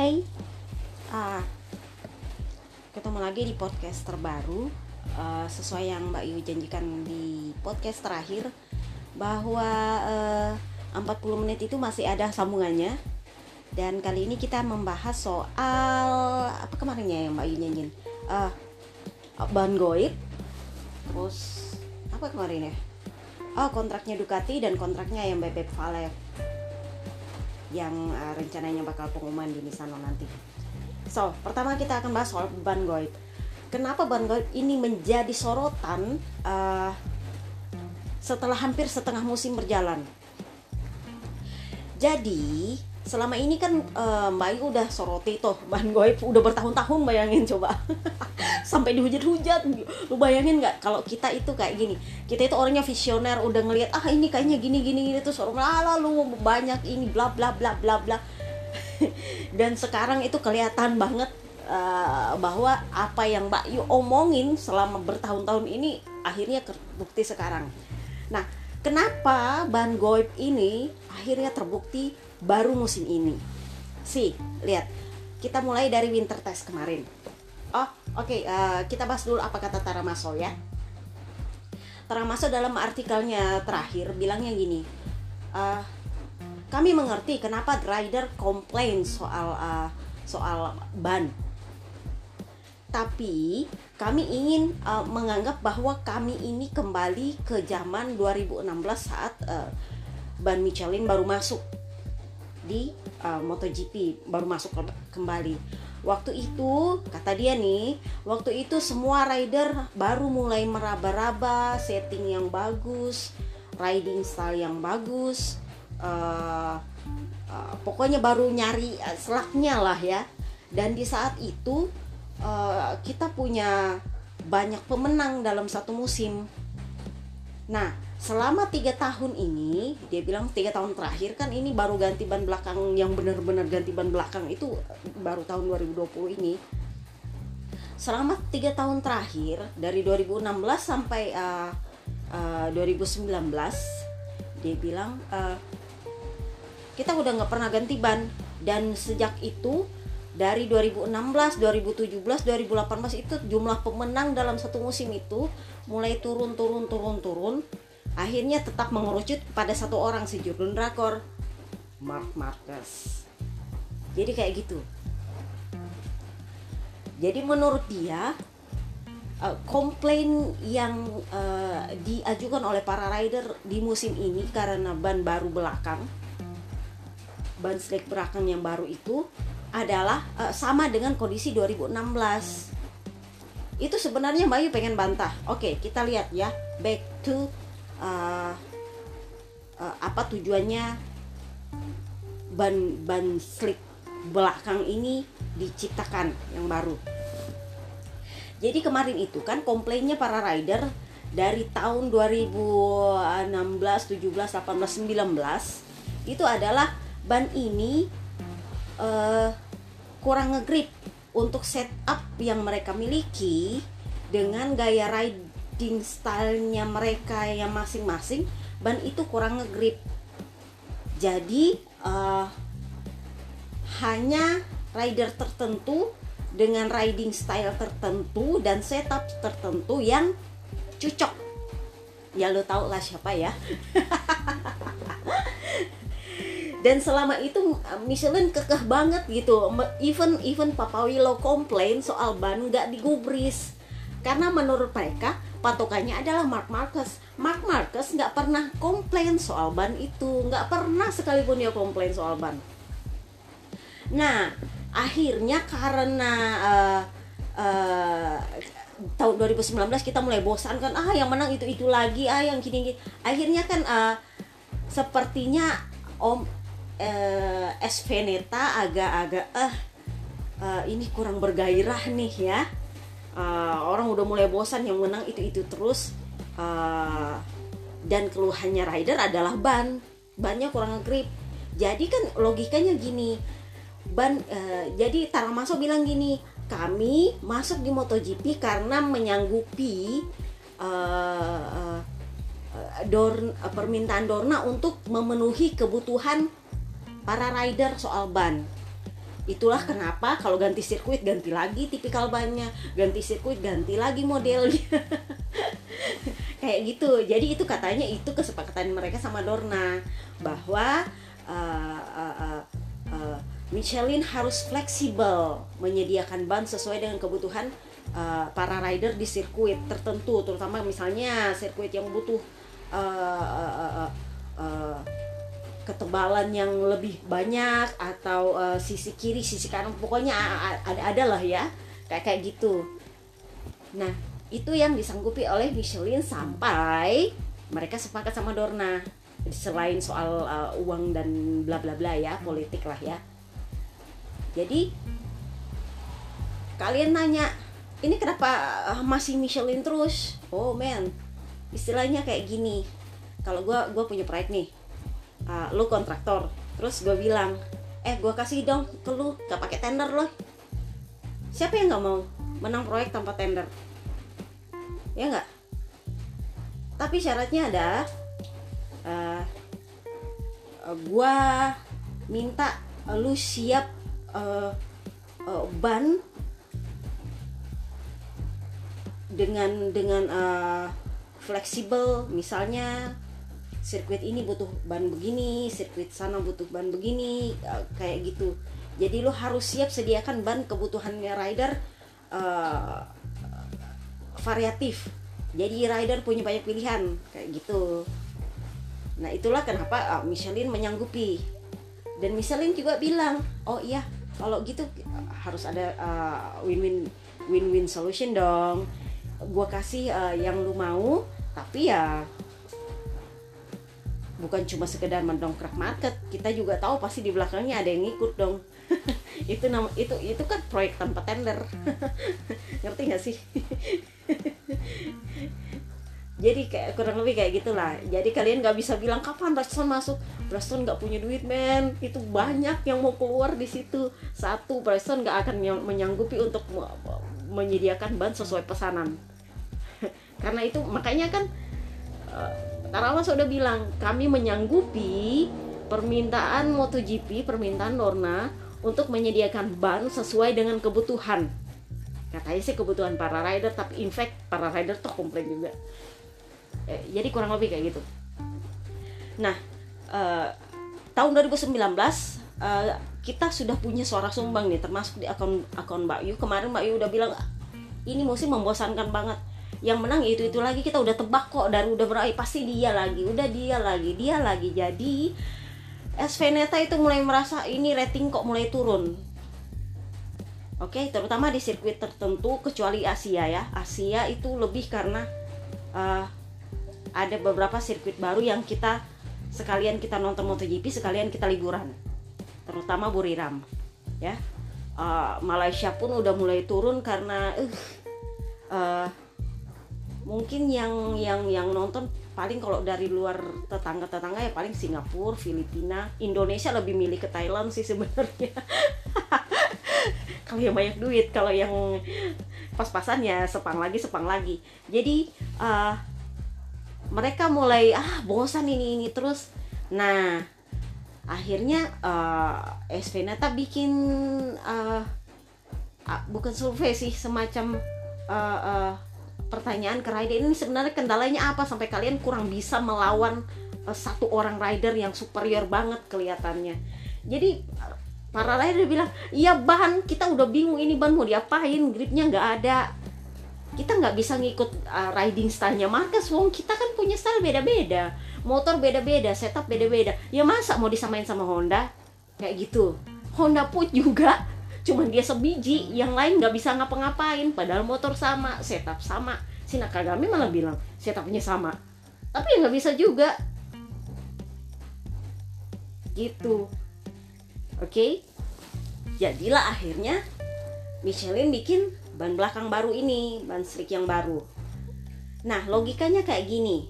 Hey, uh, ketemu lagi di podcast terbaru. Uh, sesuai yang Mbak Yu janjikan di podcast terakhir bahwa uh, 40 menit itu masih ada sambungannya. Dan kali ini kita membahas soal apa kemarinnya yang Mbak Yu nyanyiin? Uh, ban goib terus apa kemarin ya oh kontraknya Ducati dan kontraknya yang Bebek Valev yang uh, rencananya bakal pengumuman di Nissan nanti. So, pertama kita akan bahas soal ban goib. Kenapa ban goib ini menjadi sorotan uh, setelah hampir setengah musim berjalan? Jadi, selama ini kan uh, Mbak Ayu udah soroti tuh ban goib udah bertahun-tahun bayangin coba. Sampai dihujat-hujat lu bayangin nggak? Kalau kita itu kayak gini kita itu orangnya visioner udah ngelihat ah ini kayaknya gini gini gini tuh orang ah, lalu banyak ini bla bla bla bla bla. Dan sekarang itu kelihatan banget uh, bahwa apa yang Mbak Yu omongin selama bertahun-tahun ini akhirnya terbukti sekarang. Nah kenapa ban goib ini akhirnya terbukti baru musim ini. Sih, lihat. Kita mulai dari winter test kemarin. Oh, oke. Okay, uh, eh, kita bahas dulu apa kata Taramaso ya. Taramaso dalam artikelnya terakhir bilangnya gini. Uh, kami mengerti kenapa rider komplain soal uh, soal ban. Tapi kami ingin uh, menganggap bahwa kami ini kembali ke zaman 2016 saat uh, ban Michelin baru masuk di uh, MotoGP baru masuk kembali. Waktu itu kata dia nih, waktu itu semua rider baru mulai meraba-raba setting yang bagus, riding style yang bagus, uh, uh, pokoknya baru nyari selaknya lah ya. Dan di saat itu uh, kita punya banyak pemenang dalam satu musim. Nah, selama tiga tahun ini dia bilang tiga tahun terakhir kan ini baru ganti ban belakang yang benar-benar ganti ban belakang itu baru tahun 2020 ini. Selama tiga tahun terakhir dari 2016 sampai uh, uh, 2019 dia bilang uh, kita udah nggak pernah ganti ban. Dan sejak itu dari 2016, 2017, 2018 itu jumlah pemenang dalam satu musim itu mulai turun turun turun turun akhirnya tetap mengerucut pada satu orang si jurun rakor Mark Marcus jadi kayak gitu jadi menurut dia uh, komplain yang uh, diajukan oleh para rider di musim ini karena ban baru belakang ban slick belakang yang baru itu adalah uh, sama dengan kondisi 2016 itu sebenarnya Bayu pengen bantah. Oke, kita lihat ya. Back to uh, uh, apa tujuannya ban ban slick belakang ini diciptakan yang baru. Jadi kemarin itu kan komplainnya para rider dari tahun 2016, 17, 18, 19 itu adalah ban ini uh, kurang ngegrip untuk setup yang mereka miliki dengan gaya ride riding stylenya mereka yang masing-masing ban itu kurang ngegrip. Jadi uh, hanya rider tertentu dengan riding style tertentu dan setup tertentu yang cocok. Ya lo tau lah siapa ya. Dan selama itu Michelin kekeh banget gitu. Even even Papa Willow komplain soal ban nggak digubris karena menurut mereka patokannya adalah Mark Marcus. Mark Marcus nggak pernah komplain soal ban itu, nggak pernah sekalipun dia komplain soal ban. Nah, akhirnya karena uh, uh, tahun 2019 kita mulai bosan kan, ah yang menang itu itu lagi, ah yang gini gini. Akhirnya kan uh, sepertinya Om uh, S agak-agak eh uh, ini kurang bergairah nih ya uh, orang udah mulai bosan yang menang itu itu terus. Uh, dan keluhannya rider adalah ban. Bannya kurang grip. Jadi kan logikanya gini. Ban uh, jadi Taramaso bilang gini kami masuk di MotoGP karena menyanggupi uh, uh, permintaan Dorna untuk memenuhi kebutuhan para rider soal ban itulah kenapa kalau ganti sirkuit ganti lagi tipikal bannya. Ganti sirkuit ganti lagi modelnya. Kayak gitu. Jadi itu katanya itu kesepakatan mereka sama Dorna bahwa uh, uh, uh, uh, Michelin harus fleksibel menyediakan ban sesuai dengan kebutuhan uh, para rider di sirkuit tertentu terutama misalnya sirkuit yang butuh uh, uh, uh, uh, ketebalan yang lebih banyak atau uh, sisi kiri sisi kanan pokoknya ada ada lah ya. Kayak kayak gitu. Nah itu yang disanggupi oleh Michelin sampai mereka sepakat sama Dorna. Selain soal uh, uang dan bla bla bla ya politik lah ya. Jadi kalian nanya ini kenapa uh, masih Michelin terus? Oh man istilahnya kayak gini. Kalau gue gue punya proyek nih uh, lu kontraktor. Terus gue bilang eh gue kasih dong ke lu gak pakai tender loh siapa yang nggak mau menang proyek tanpa tender? Ya nggak? Tapi syaratnya ada uh, uh, gue minta lu siap uh, uh, ban dengan dengan uh, fleksibel misalnya sirkuit ini butuh ban begini sirkuit sana butuh ban begini uh, kayak gitu. Jadi lo harus siap sediakan ban kebutuhannya rider uh, variatif. Jadi rider punya banyak pilihan kayak gitu. Nah itulah kenapa uh, Michelin menyanggupi. Dan Michelin juga bilang oh iya kalau gitu harus ada win-win uh, win-win solution dong. Gua kasih uh, yang lu mau tapi ya bukan cuma sekedar mendongkrak market kita juga tahu pasti di belakangnya ada yang ngikut dong. Itu nama itu itu kan proyek tanpa tender. Ngerti gak sih? Jadi kayak kurang lebih kayak gitulah. Jadi kalian nggak bisa bilang kapan Boston masuk? Boston nggak punya duit men. Itu banyak yang mau keluar di situ. Satu Boston nggak akan menyanggupi untuk menyediakan ban sesuai pesanan. Karena itu makanya kan eh, Tarawa sudah bilang kami menyanggupi permintaan MotoGP, permintaan Dorna untuk menyediakan ban sesuai dengan kebutuhan. Katanya sih kebutuhan para rider, tapi in fact para rider toh komplain juga. Eh, jadi kurang lebih kayak gitu. Nah, eh, tahun 2019 eh, kita sudah punya suara sumbang nih, termasuk di akun akun Mbak Yu. Kemarin Mbak Yu udah bilang ini musim membosankan banget yang menang itu itu lagi kita udah tebak kok dari udah berakhir pasti dia lagi udah dia lagi dia lagi. Jadi S Veneta itu mulai merasa ini rating kok mulai turun. Oke okay, terutama di sirkuit tertentu kecuali Asia ya. Asia itu lebih karena uh, ada beberapa sirkuit baru yang kita sekalian kita nonton MotoGP sekalian kita liburan. Terutama Buriram ya. Uh, Malaysia pun udah mulai turun karena uh, uh, mungkin yang yang yang nonton paling kalau dari luar tetangga-tetangga ya paling Singapura, Filipina, Indonesia lebih milih ke Thailand sih sebenarnya. kalau yang banyak duit, kalau yang pas-pasan ya sepang lagi, sepang lagi. Jadi uh, mereka mulai ah bosan ini ini terus. Nah akhirnya uh, Esvenata bikin uh, uh, bukan survei sih semacam uh, uh, pertanyaan ke rider ini sebenarnya kendalanya apa? Sampai kalian kurang bisa melawan uh, satu orang rider yang superior banget kelihatannya. Jadi para rider bilang iya ban kita udah bingung ini ban mau diapain gripnya nggak ada. Kita nggak bisa ngikut uh, riding stylenya. Marcus Wong kita kan punya style beda-beda. Motor beda-beda setup beda-beda. Ya masa mau disamain sama Honda? Kayak gitu. Honda pun juga cuman dia sebiji yang lain nggak bisa ngapa-ngapain padahal motor sama setup sama. Si Nakagami malah bilang setupnya sama. Tapi ya nggak bisa juga. Gitu. Oke? Okay? jadilah akhirnya Michelin bikin ban belakang baru ini ban slick yang baru. Nah logikanya kayak gini.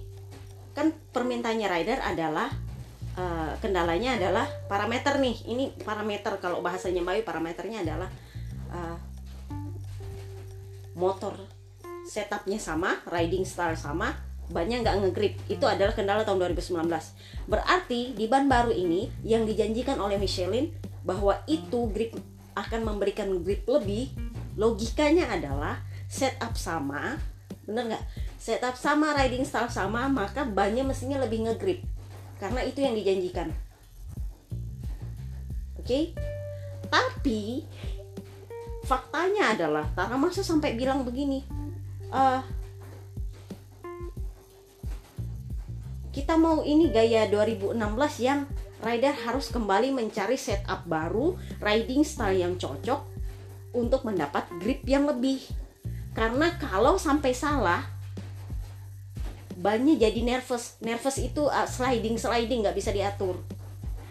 Kan permintaannya rider adalah uh, kendalanya adalah parameter nih. Ini parameter kalau bahasanya Bayu parameternya adalah uh, motor. Setupnya sama riding style sama bannya nggak ngegrip. Itu adalah kendala tahun 2019 berarti di ban baru ini yang dijanjikan oleh Michelin bahwa itu grip akan memberikan grip lebih logikanya adalah setup sama bener nggak? Setup sama riding style sama maka bannya mestinya lebih ngegrip karena itu yang dijanjikan oke okay? tapi faktanya adalah Tara masa sampai bilang begini uh, kita mau ini gaya 2016 yang rider harus kembali mencari setup baru, riding style yang cocok untuk mendapat grip yang lebih. Karena kalau sampai salah, bannya jadi nervous. Nervous itu uh, sliding sliding nggak bisa diatur.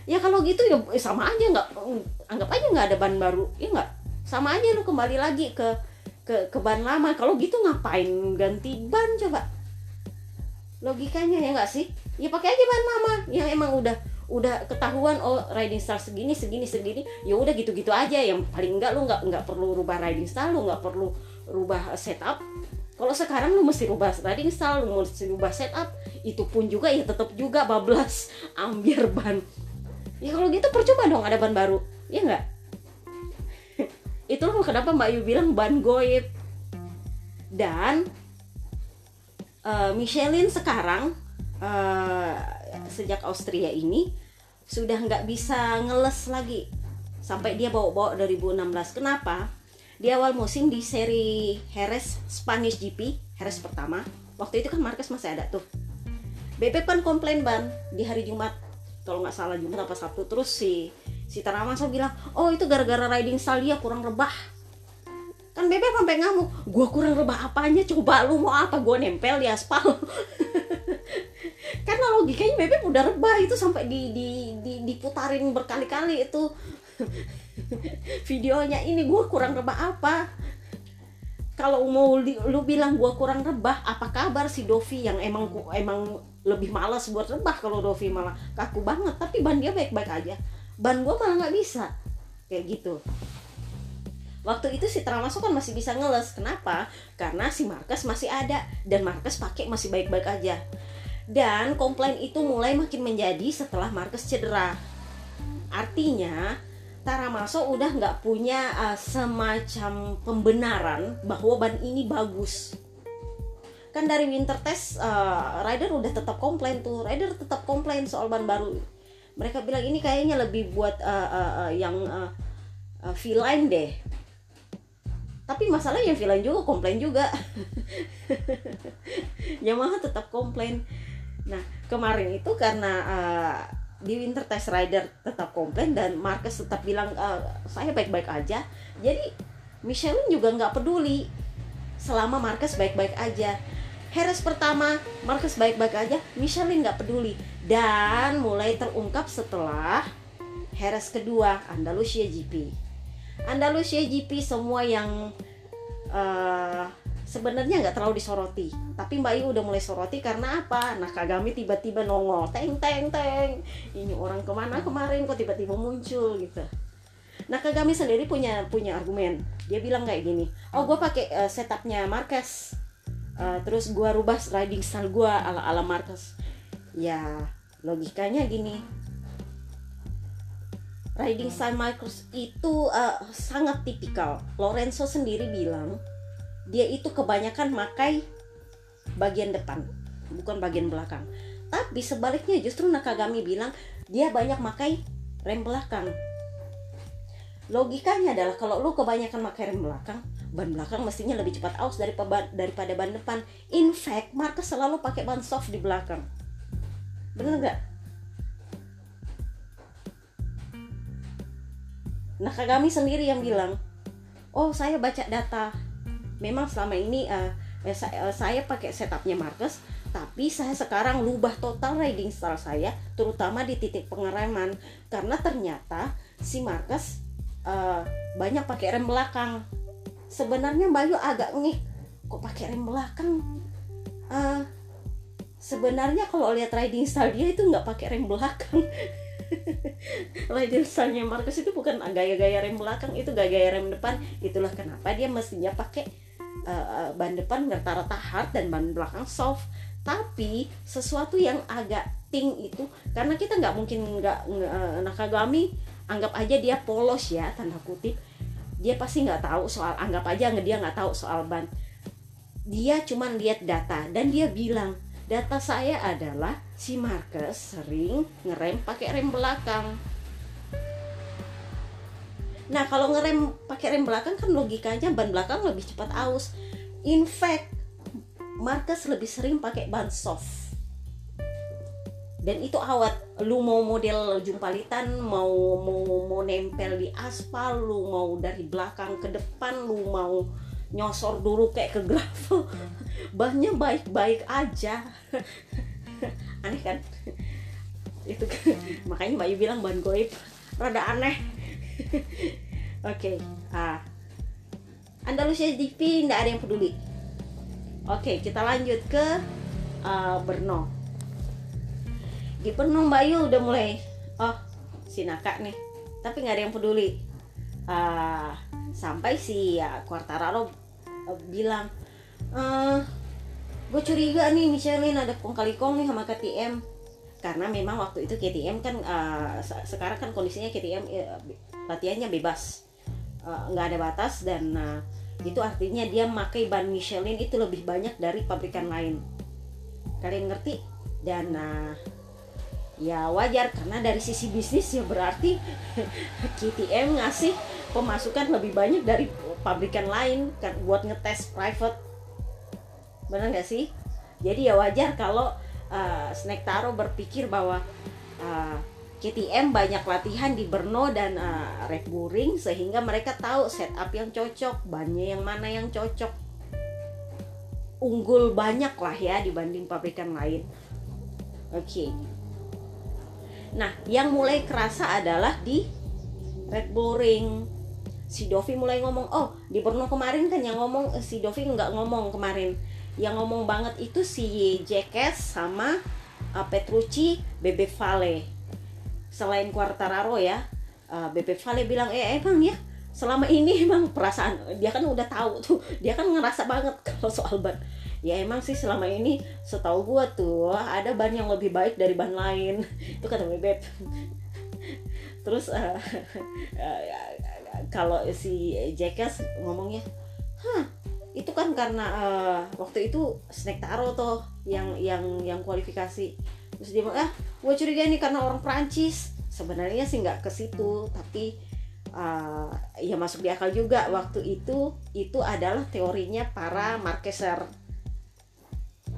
Ya kalau gitu ya eh, sama aja nggak anggap aja nggak ada ban baru, ya nggak. Sama aja lu kembali lagi ke ke ke ban lama. Kalau gitu ngapain ganti ban coba? logikanya ya nggak sih ya pakai aja bahan lama yang emang udah udah ketahuan oh riding style segini segini segini ya udah gitu-gitu aja yang paling enggak lu nggak nggak perlu rubah riding style lu nggak perlu rubah setup kalau sekarang lu mesti rubah riding style lu mesti rubah setup. Itu pun juga ya tetap juga bablas. Ambil ban. Ya kalau gitu percuma dong ada ban baru. Ya nggak? Itu loh kenapa Mbak Yu bilang ban goib. Dan uh, Michelin sekarang uh, sejak Austria ini sudah nggak bisa ngeles lagi. Sampai dia bawa-bawa 2016 kenapa di awal musim di seri Heres Spanish GP Heres pertama waktu itu kan Marquez masih ada tuh. BP kan komplain ban di hari Jumat. Kalau nggak salah Jumat apa Sabtu terus si si Taramanso bilang oh itu gara-gara riding style dia kurang rebah. Kan bebek sampai ngamuk gue kurang rebah apanya? Coba lu mau apa? Gue nempel di aspal. Karena logikanya bebek udah rebah itu sampai di, di, di diputarin berkali-kali itu videonya ini gue kurang rebah apa? Kalau mau li, lu bilang gue kurang rebah apa kabar si Dovi yang emang emang lebih malas buat rebah kalau Dovi malah kaku banget? Tapi ban dia baik-baik aja. Ban gue malah nggak bisa. Kayak gitu. Waktu itu si Tramaso kan masih bisa ngeles. Kenapa? Karena si Marcus masih ada. Dan Marcus pakai masih baik-baik aja. Dan komplain itu mulai makin menjadi setelah Marcus cedera. Artinya Taramaso udah nggak punya uh, semacam pembenaran bahwa ban ini bagus. Kan dari winter test uh, rider udah tetap komplain tuh. Rider tetap komplain soal ban baru. Mereka bilang ini kayaknya lebih buat uh, uh, uh, yang uh, uh, V-line deh. Tapi masalahnya villain juga komplain juga. Yamaha tetap komplain. Nah kemarin itu karena uh, di Winter Test Rider tetap komplain dan Marquez tetap bilang uh, saya baik-baik aja. Jadi Michelin juga nggak peduli. Selama Marquez baik-baik aja. Harris pertama Marquez baik-baik aja Michelin nggak peduli. Dan mulai terungkap setelah Harris kedua Andalusia GP Andalusia GP semua yang uh, sebenarnya nggak terlalu disoroti tapi Mbak Yu udah mulai soroti karena apa? Nah Kagami tiba-tiba nongol teng teng teng ini orang ke mana kemarin kok tiba-tiba muncul gitu. Nah Kagami sendiri punya punya argumen. Dia bilang kayak gini oh gue pakai uh, setupnya Marquez uh, terus gue rubah riding style gue ala ala Marquez. Ya logikanya gini. Riding style Marcus itu uh, sangat tipikal. Lorenzo sendiri bilang dia itu kebanyakan makai bagian depan, bukan bagian belakang. Tapi sebaliknya justru Nakagami bilang dia banyak makai rem belakang. Logikanya adalah kalau lu kebanyakan makai rem belakang, ban belakang mestinya lebih cepat aus daripada daripada ban depan. In fact, Marcus selalu pakai ban soft di belakang. Bener nggak? Kami sendiri yang bilang, oh saya baca data, memang selama ini uh, eh, saya, uh, saya pakai setupnya Marcus, tapi saya sekarang lubah total riding style saya, terutama di titik pengereman, karena ternyata si Marcus uh, banyak pakai rem belakang. Sebenarnya Bayu agak ngeh, kok pakai rem belakang? Uh, sebenarnya kalau lihat riding style dia itu nggak pakai rem belakang stylenya Marcus itu bukan gaya-gaya rem belakang itu gaya-gaya rem depan itulah kenapa dia mestinya pakai uh, ban depan rata-rata hard dan ban belakang soft. Tapi sesuatu yang agak ting itu karena kita nggak mungkin nggak uh, Nakagami anggap aja dia polos ya tanda kutip. Dia pasti nggak tahu soal anggap aja dia nggak tahu soal ban. Dia cuma lihat data dan dia bilang data saya adalah si Marcus sering ngerem pakai rem belakang nah kalau ngerem pakai rem belakang kan logikanya ban belakang lebih cepat aus. In fact Marcus lebih sering pakai ban soft. Dan itu awet. Lu mau model jumpalitan mau mau mau nempel di aspal lu mau dari belakang ke depan lu mau nyosor dulu kayak ke gravel. Bannya baik-baik aja. Aneh kan? Itu kan. makanya Mbak Yu bilang ban goib. Rada aneh oke okay. ah Andalusia GP tidak ada yang peduli. Oke okay, kita lanjut ke uh, Brno. Di Brno Mbak Yu udah mulai oh si Naka nih tapi nggak ada yang peduli. Uh, sampai si ya Quartararo bilang uh, eh, gue curiga nih Michelin ada kong kali kong nih sama KTM karena memang waktu itu KTM kan uh, sekarang kan kondisinya KTM uh, eh, latihannya bebas. Nggak uh, ada batas dan uh, itu artinya dia memakai ban Michelin itu lebih banyak dari pabrikan lain. Kalian ngerti? Dan uh, ya wajar karena dari sisi bisnis ya berarti KTM ngasih pemasukan lebih banyak dari pabrikan lain kan buat ngetes private. Benar nggak sih? Jadi ya wajar kalau uh, Snack Taro berpikir bahwa uh, KTM banyak latihan di Brno dan uh, Red Bull Ring sehingga mereka tahu setup yang cocok bannya yang mana yang cocok. Unggul banyak lah ya dibanding pabrikan lain. Oke. Okay. nah yang mulai kerasa adalah di Red Bull Ring si Dovi mulai ngomong oh di Brno kemarin kan yang ngomong eh, si Dovi nggak ngomong kemarin. Yang ngomong banget itu si Jekes sama uh, Petrucci Bebe Vale selain Quartararo ya uh, Bebe Vale bilang eh emang ya selama ini emang perasaan dia kan udah tahu tuh dia kan ngerasa banget kalau soal ban. Ya emang sih selama ini setahu gua tuh ada ban yang lebih baik dari ban lain. Itu kata Bebe. Terus uh, uh, kalau si Jackass ngomongnya hah itu kan karena uh, waktu itu Snake Taro tuh yang yang yang kualifikasi. Terus dia bilang ah gue curiga ini karena orang Prancis sebenarnya sih nggak ke situ tapi uh, ya masuk di akal juga. Waktu itu itu adalah teorinya para Marqueser.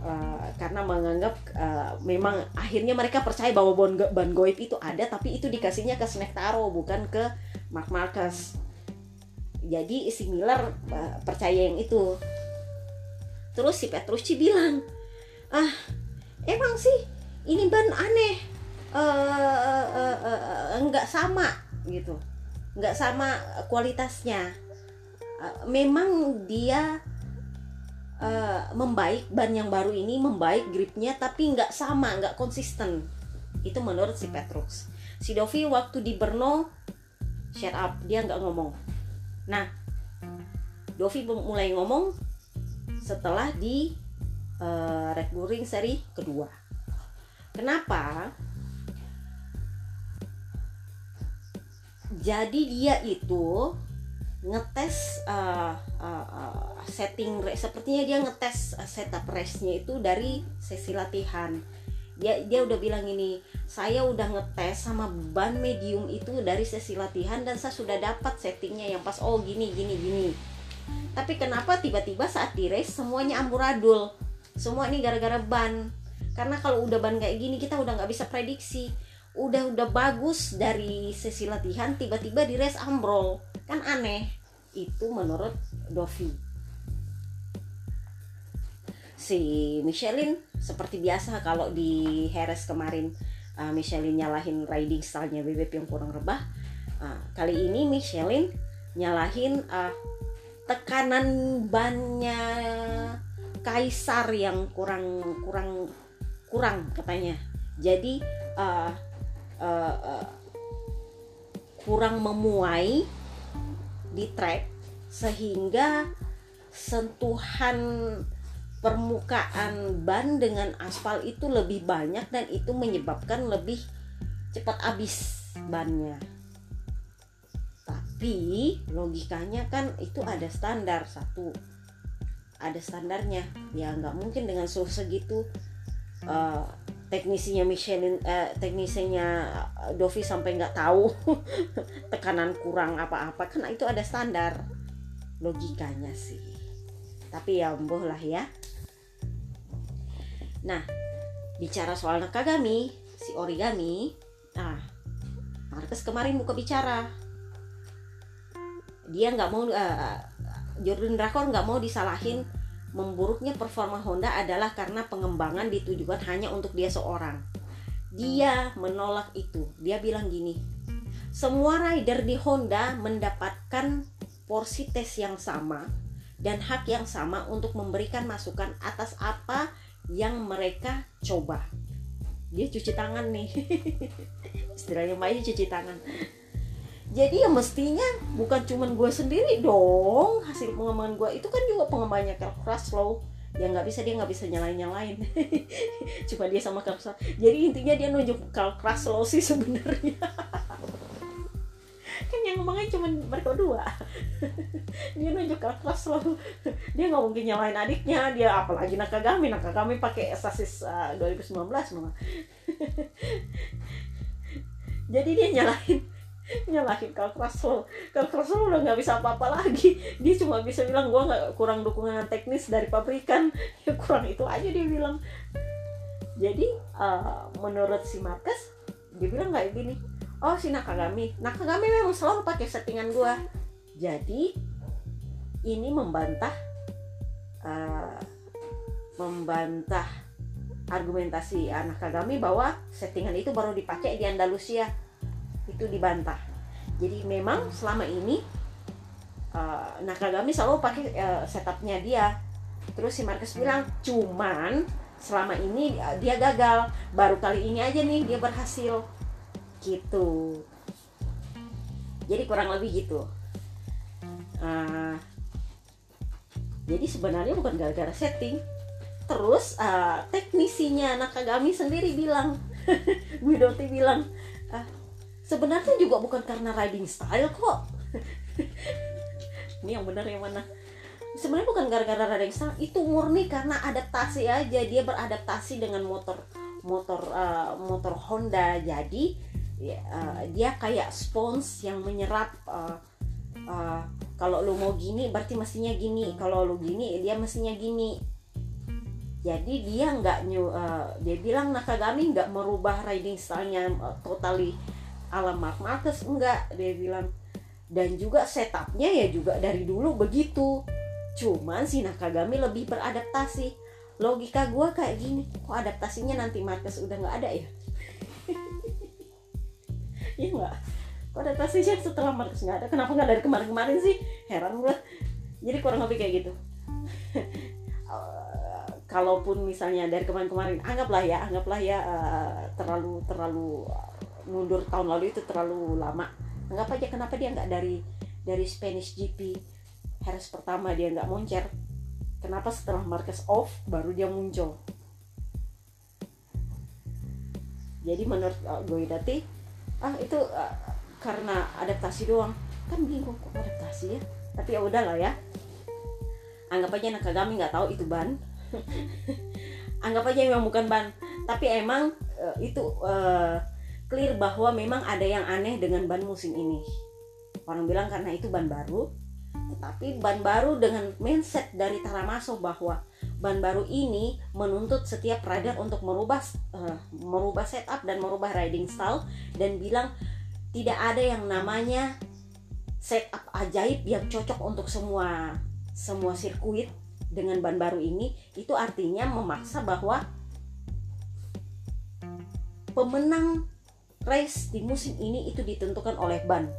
Uh, karena menganggap uh, memang akhirnya mereka percaya bahwa ban, ban goib itu ada tapi itu dikasihnya ke Snake Taro bukan ke Mark Marcus jadi si Miller uh, percaya yang itu. Terus si Petrucci bilang ah emang sih ini ban aneh. Uh, uh, uh, uh, sama gitu. Nggak sama kualitasnya. Uh, memang dia uh, membaik ban yang baru ini membaik gripnya tapi nggak sama nggak konsisten. Itu menurut si Petrus. Si Dovi waktu di Brno shut up dia nggak ngomong. Nah, Dovi mulai ngomong setelah di uh, Red Bull Ring seri kedua. Kenapa? Jadi dia itu ngetes uh, uh, uh, setting sepertinya dia ngetes setup race-nya itu dari sesi latihan. Dia dia udah bilang ini saya udah ngetes sama ban medium itu dari sesi latihan dan saya sudah dapat settingnya yang pas oh gini gini gini. Tapi kenapa tiba-tiba saat di race semuanya amburadul? Semua ini gara-gara ban karena kalau udah ban kayak gini kita udah nggak bisa prediksi. Udah udah bagus dari sesi latihan tiba-tiba di race ambrol. Kan aneh. Itu menurut Dovi. Si Michelin seperti biasa kalau di Harris kemarin uh, Michelin nyalahin riding stylenya bebek yang kurang rebah uh, kali ini Michelin nyalahin uh, tekanan bannya Kaisar yang kurang kurang kurang katanya. Jadi uh, uh, uh, kurang memuai di track sehingga sentuhan permukaan ban dengan aspal itu lebih banyak dan itu menyebabkan lebih cepat habis bannya. Tapi logikanya kan itu ada standar satu. Ada standarnya. Ya nggak mungkin dengan suhu segitu uh, teknisinya Michelin uh, teknisinya Dovi sampai nggak tahu tekanan kurang apa-apa. Kan itu ada standar logikanya sih. Tapi ya boh lah ya. Nah bicara soal nakagami si origami ah Marcus kemarin buka bicara. Dia nggak mau uh, Jordan Drakor nggak mau disalahin memburuknya performa Honda adalah karena pengembangan ditujukan hanya untuk dia seorang. Dia menolak itu. Dia bilang gini, semua rider di Honda mendapatkan porsi tes yang sama dan hak yang sama untuk memberikan masukan atas apa yang mereka coba. Dia cuci tangan nih. Istilahnya Maya cuci tangan jadi ya mestinya bukan cuman gue sendiri dong hasil pengembangan gue itu kan juga pengembangannya keras loh. Ya nggak bisa dia nggak bisa nyalain nyalain cuma dia sama keras jadi intinya dia nunjuk keras loh sih sebenarnya. Kan yang ngomongnya cuma mereka dua dia nunjuk keras loh. Dia nggak mungkin nyalain adiknya. Dia apalagi nakagami. Nakagami pakai sasis uh, 2019 mah jadi dia nyalain nyalahin Carl Russell Carl Russell udah nggak bisa apa-apa lagi. Dia cuma bisa bilang gue nggak kurang dukungan teknis dari pabrikan ya kurang itu aja dia bilang. Jadi uh, menurut si Marcus dia bilang kayak gini oh si Nakagami. Nakagami memang selalu pakai settingan gue jadi ini membantah uh, membantah argumentasi anak Kagami bahwa settingan itu baru dipakai di Andalusia itu dibantah. Jadi memang selama ini uh, Nakagami selalu pakai uh, setupnya dia. Terus si Marcus bilang cuman selama ini uh, dia gagal. Baru kali ini aja nih dia berhasil. Gitu. Jadi kurang lebih gitu. Uh, jadi sebenarnya bukan gara-gara setting. Terus uh, teknisinya Nakagami sendiri bilang Widoti bilang uh, sebenarnya juga bukan karena riding style kok. Ini yang benar yang mana? Sebenarnya bukan gara-gara riding style itu murni karena adaptasi aja. Dia beradaptasi dengan motor motor uh, motor Honda. Jadi ya, uh, dia kayak spons yang menyerap uh, uh, kalau lu mau gini berarti mestinya gini kalau lu gini dia mestinya gini. Jadi dia nggak uh, dia bilang Nakagami nggak merubah riding stylenya uh, totally ala Mark Marcus enggak dia bilang. Dan juga setupnya ya juga dari dulu begitu. Cuman si Nakagami lebih beradaptasi. Logika gue kayak gini kok adaptasinya nanti Marcus udah nggak ada ya? Iya nggak? Kok adaptasinya setelah Marcus nggak ada? Kenapa nggak dari kemarin-kemarin sih? Heran gue jadi kurang lebih kayak gitu. Uh, kalaupun misalnya dari kemarin-kemarin anggaplah ya anggaplah ya uh, terlalu terlalu mundur tahun lalu itu terlalu lama. Anggap aja kenapa dia nggak dari dari Spanish GP Harris pertama dia nggak moncer? Kenapa setelah Marquez off baru dia muncul? Jadi menurut uh, Goidati ah itu uh, karena adaptasi doang. Kan bingung kok adaptasi ya? Tapi ya udahlah ya. Anggap aja Nakagami nggak tahu itu ban. Anggap aja memang bukan ban. Tapi emang uh, itu uh, clear bahwa memang ada yang aneh dengan ban musim ini. Orang bilang karena itu ban baru, tetapi ban baru dengan mindset dari Taramaso bahwa ban baru ini menuntut setiap rider untuk merubah uh, merubah setup dan merubah riding style dan bilang tidak ada yang namanya setup ajaib yang cocok untuk semua semua sirkuit dengan ban baru ini itu artinya memaksa bahwa pemenang race di musim ini itu ditentukan oleh ban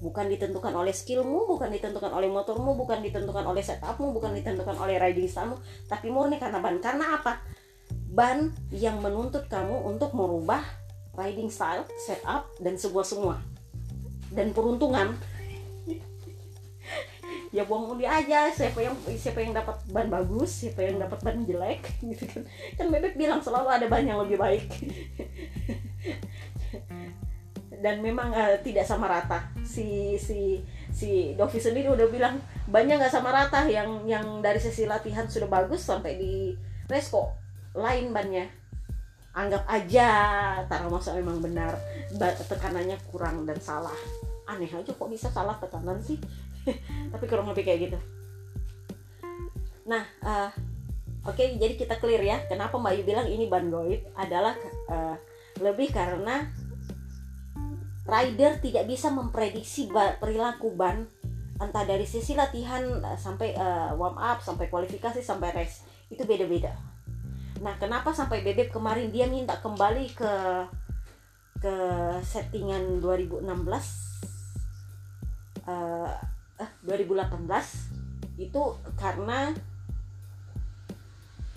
bukan ditentukan oleh skillmu, bukan ditentukan oleh motormu, bukan ditentukan oleh setupmu, bukan ditentukan oleh riding stylemu, tapi murni karena ban. Karena apa? Ban yang menuntut kamu untuk merubah riding style, setup, dan sebuah semua. Dan peruntungan. ya buang undi aja siapa yang siapa yang dapat ban bagus siapa yang dapat ban jelek gitu kan kan bebek bilang selalu ada ban yang lebih baik dan memang uh, tidak sama rata. Si si si Dovi sendiri udah bilang banyak nggak sama rata yang yang dari sesi latihan sudah bagus sampai di kok lain bannya. Anggap aja Tara masa memang benar tekanannya kurang dan salah. Aneh aja kok bisa salah tekanan sih. Tapi kurang lebih kayak gitu. Nah uh, oke okay, jadi kita clear ya kenapa Mbak Yu bilang ini ban goib adalah uh, lebih karena rider tidak bisa memprediksi perilaku ban. Entah dari sisi latihan eh, sampai uh, warm up sampai kualifikasi sampai race. Itu beda-beda. Nah, kenapa sampai Bebek kemarin dia minta kembali ke ke settingan 2016 uh, eh 2018 itu karena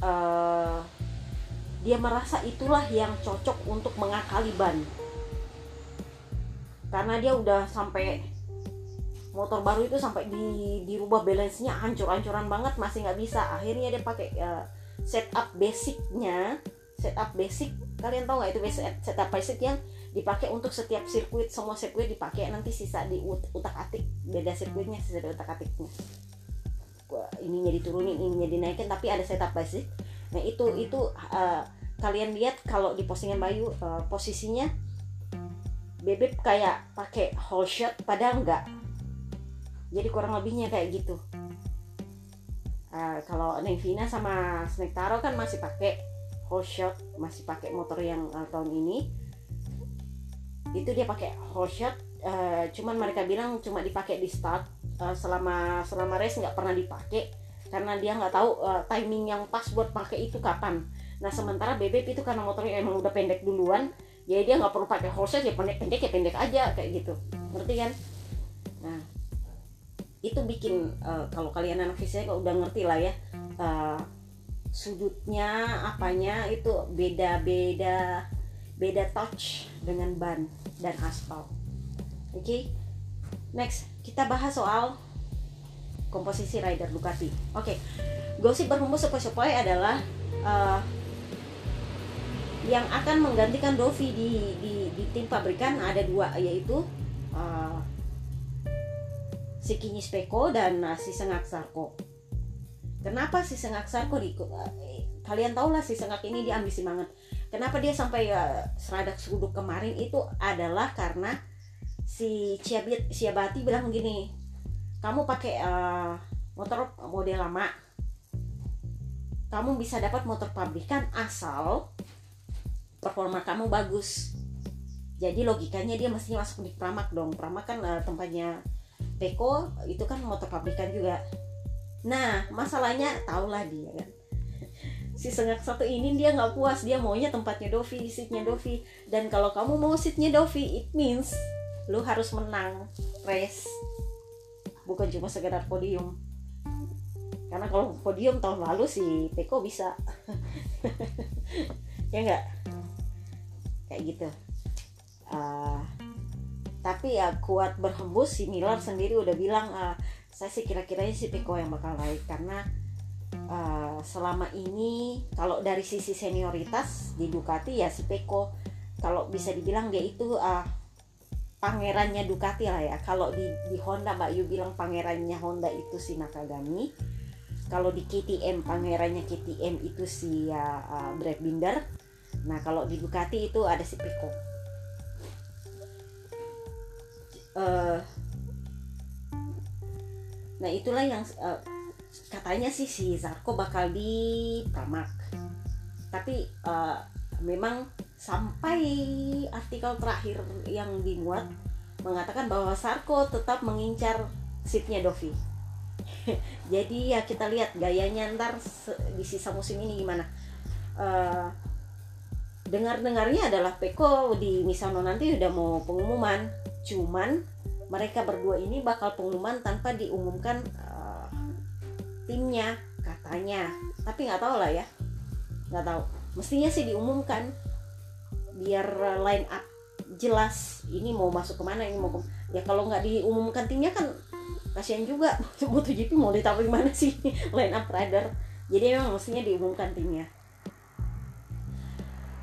uh, dia merasa itulah yang cocok untuk mengakali ban karena dia udah sampai motor baru itu sampai di dirubah balance-nya hancur-hancuran banget masih nggak bisa. Akhirnya dia pakai uh, setup basicnya setup basic. Kalian tahu nggak itu setup basic yang dipakai untuk setiap sirkuit semua sirkuit dipakai nanti sisa di utak atik beda sirkuitnya sisa di utak atiknya. Ininya diturunin ininya dinaikin tapi ada setup basic. Nah itu itu uh, kalian lihat kalau di postingan Bayu uh, posisinya bebek kayak pakai whole shot padahal enggak. Jadi kurang lebihnya kayak gitu. Uh, kalau Nevina sama Snake Taro kan masih pakai whole shot masih pakai motor yang uh, tahun ini. Itu dia pakai whole shot uh, cuman mereka bilang cuma dipakai di start uh, selama selama race nggak pernah dipakai. Karena dia nggak tahu uh, timing yang pas buat pakai itu kapan. Nah sementara bebek itu karena motornya emang udah pendek duluan jadi dia nggak perlu pakai hose ya pendek pendek ya pendek aja kayak gitu ngerti kan nah itu bikin uh, kalau kalian anak fisika udah ngerti lah ya uh, sudutnya apanya itu beda beda beda touch dengan ban dan aspal oke okay? next kita bahas soal komposisi rider Ducati. Oke, okay. gosip berhembus sepoi-sepoi adalah uh, yang akan menggantikan Dovi di, di, di tim pabrikan ada dua yaitu uh, si Kinyis Peko dan uh, si Sengak Sarko. Kenapa si Sengak Sarko di uh, kalian tahu lah si Sengak ini dia ambisi banget. Kenapa dia sampai uh, seradak suduk kemarin itu adalah karena si Ciabit Ciabati bilang gini kamu pakai uh, motor model lama kamu bisa dapat motor pabrikan asal performa kamu bagus. Jadi logikanya dia mestinya masuk di Pramak dong. Pramak kan uh, tempatnya Peko itu kan motor pabrikan juga. Nah masalahnya tahulah dia kan. Si sengak satu ini dia nggak puas. Dia maunya tempatnya Dovi seatnya Dovi. Dan kalau kamu mau seatnya Dovi it means lu harus menang race. Bukan cuma sekedar podium. Karena kalau podium tahun lalu si Peko bisa. Ya enggak kayak gitu. Uh, tapi ya kuat berhembus si Miller sendiri udah bilang uh, saya sih kira-kiranya si Peko yang bakal naik. Karena uh, selama ini kalau dari sisi senioritas di Ducati ya si Peko. Kalau bisa dibilang dia itu uh, pangerannya Ducati lah ya. Kalau di di Honda Mbak Yu bilang pangerannya Honda itu si Nakagami. Kalau di KTM pangerannya KTM itu si ya, uh, Brad Binder nah kalau di Ducati itu ada si Pico uh, nah itulah yang uh, katanya sih si Zarko bakal di Pramak tapi uh, memang sampai artikel terakhir yang dimuat mengatakan bahwa Sarko tetap mengincar seatnya Dovi. Jadi ya kita lihat gayanya ntar di sisa musim ini gimana. Uh, Dengar-dengarnya adalah Peko di Misano nanti udah mau pengumuman, cuman mereka berdua ini bakal pengumuman tanpa diumumkan uh, timnya katanya. Tapi nggak tahu lah ya, nggak tahu. Mestinya sih diumumkan. Biar line up jelas ini mau masuk ke mana ini mau ke ya kalau nggak diumumkan timnya kan kasihan juga. MotoGP mau ditaruh di mana sih? Line up rider. Jadi memang mestinya diumumkan timnya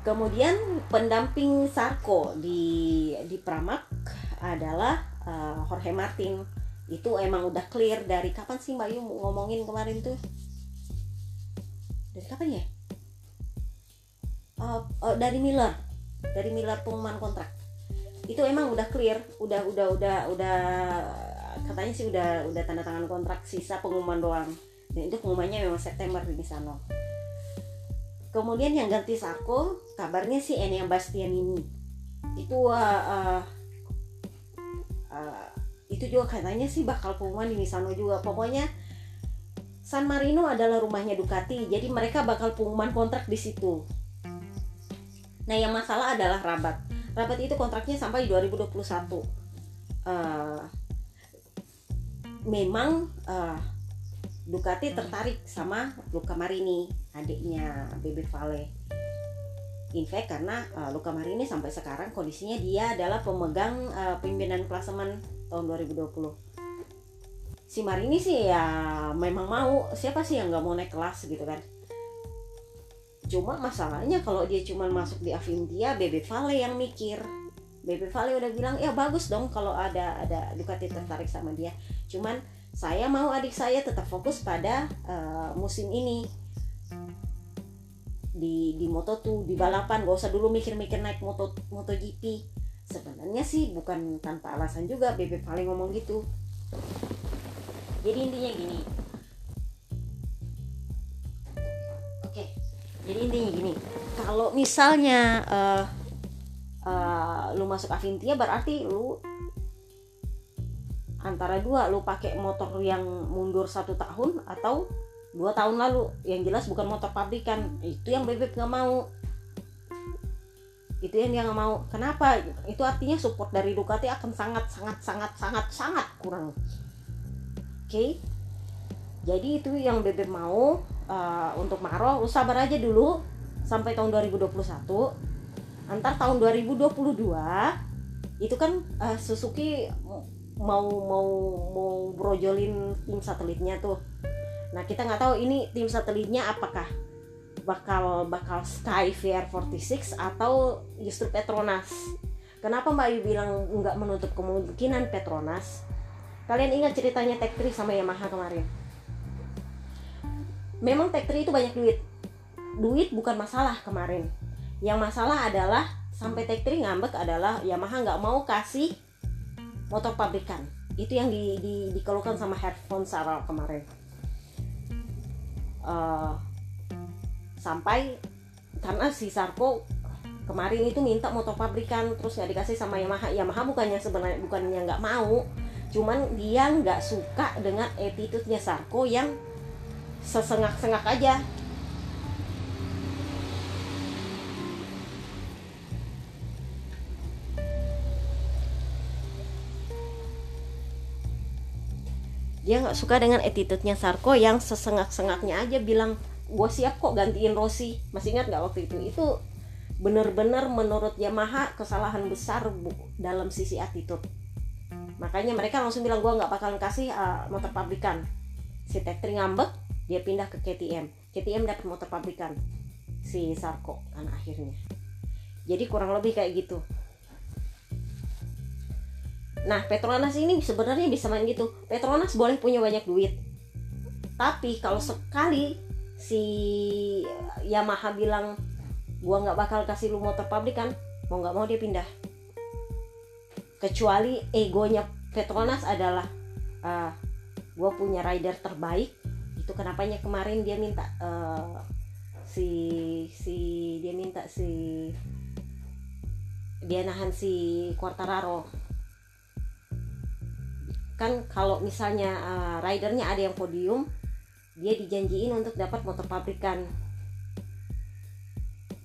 kemudian pendamping Sarko di di Pramak adalah uh, Jorge Martin. Itu emang udah clear dari kapan sih Mbak Yu ngomongin kemarin tuh? Dari kapan ya? Uh, uh, dari Miller. Dari Miller pengumuman kontrak. Itu emang udah clear udah udah udah udah katanya sih udah udah tanda tangan kontrak sisa pengumuman doang. Dan itu pengumumannya memang September di sana kemudian yang ganti Sarko kabarnya sih Enya Bastian ini. Itu uh, uh, uh, itu juga katanya sih bakal pengumuman di Misano juga. Pokoknya San Marino adalah rumahnya Ducati jadi mereka bakal pengumuman kontrak di situ. Nah yang masalah adalah Rabat. Rabat itu kontraknya sampai 2021 uh, memang uh, Ducati tertarik sama Luca Marini adiknya Bebe Vale. In fact karena uh, Luca Marini sampai sekarang kondisinya dia adalah pemegang uh, pimpinan klasemen tahun 2020 si Marini sih ya memang mau siapa sih yang nggak mau naik kelas gitu kan? Cuma masalahnya kalau dia cuma masuk di Avintia Bebe Vale yang mikir. Bebe Vale udah bilang ya bagus dong kalau ada ada Ducati tertarik sama dia. Cuman saya mau adik saya tetap fokus pada uh, musim ini. Di di Moto2 di balapan gak usah dulu mikir-mikir naik Moto MotoGP. Sebenarnya sih bukan tanpa alasan juga Bebe paling ngomong gitu. Jadi intinya gini. Oke jadi intinya gini. Kalau misalnya uh, uh, lu masuk Avintia berarti lu antara dua lu pakai motor yang mundur satu tahun atau dua tahun lalu. Yang jelas bukan motor pabrikan itu yang bebek nggak mau. Itu yang dia nggak mau. Kenapa? Itu artinya support dari Ducati akan sangat sangat sangat sangat sangat kurang. Oke. Okay? jadi itu yang bebek mau uh, untuk Maro. Lu sabar aja dulu sampai tahun 2021 antar tahun 2022 itu kan uh, Suzuki mau mau mau brojolin tim satelitnya tuh Nah kita nggak tahu ini tim satelitnya apakah bakal bakal Sky VR46 atau justru Petronas. Kenapa Mbak Ayu bilang nggak menutup kemungkinan Petronas? Kalian ingat ceritanya Tech 3 sama Yamaha kemarin? Memang Tech 3 itu banyak duit. Duit bukan masalah kemarin. Yang masalah adalah sampai Tech 3 ngambek adalah Yamaha nggak mau kasih motor pabrikan. Itu yang di, di, dikeluhkan sama Headphone Sarah kemarin. Uh, sampai karena si Sarko kemarin itu minta motor pabrikan terus nggak dikasih sama Yamaha. Yamaha bukannya sebenarnya bukannya nggak mau cuman dia nggak suka dengan attitude-nya Sarko yang sesengak-sengak aja dia nggak suka dengan attitude-nya Sarko yang sesengak-sengaknya aja bilang gue siap kok gantiin Rossi. Masih ingat nggak waktu itu? Itu benar-benar menurut Yamaha kesalahan besar dalam sisi attitude. Makanya mereka langsung bilang gue nggak bakalan kasih uh, motor pabrikan. Si Tektri ngambek dia pindah ke KTM KTM dapat motor pabrikan si Sarko kan akhirnya. Jadi kurang lebih kayak gitu Nah, Petronas ini sebenarnya bisa main gitu. Petronas boleh punya banyak duit. Tapi kalau sekali si Yamaha bilang gua nggak bakal kasih lu motor pabrikan, mau nggak mau dia pindah. Kecuali egonya Petronas adalah uh, gua punya rider terbaik. Itu kenapanya kemarin dia minta uh, si si dia minta si dia nahan si Quartararo kan kalau misalnya uh, ridernya ada yang podium dia dijanjiin untuk dapat motor pabrikan.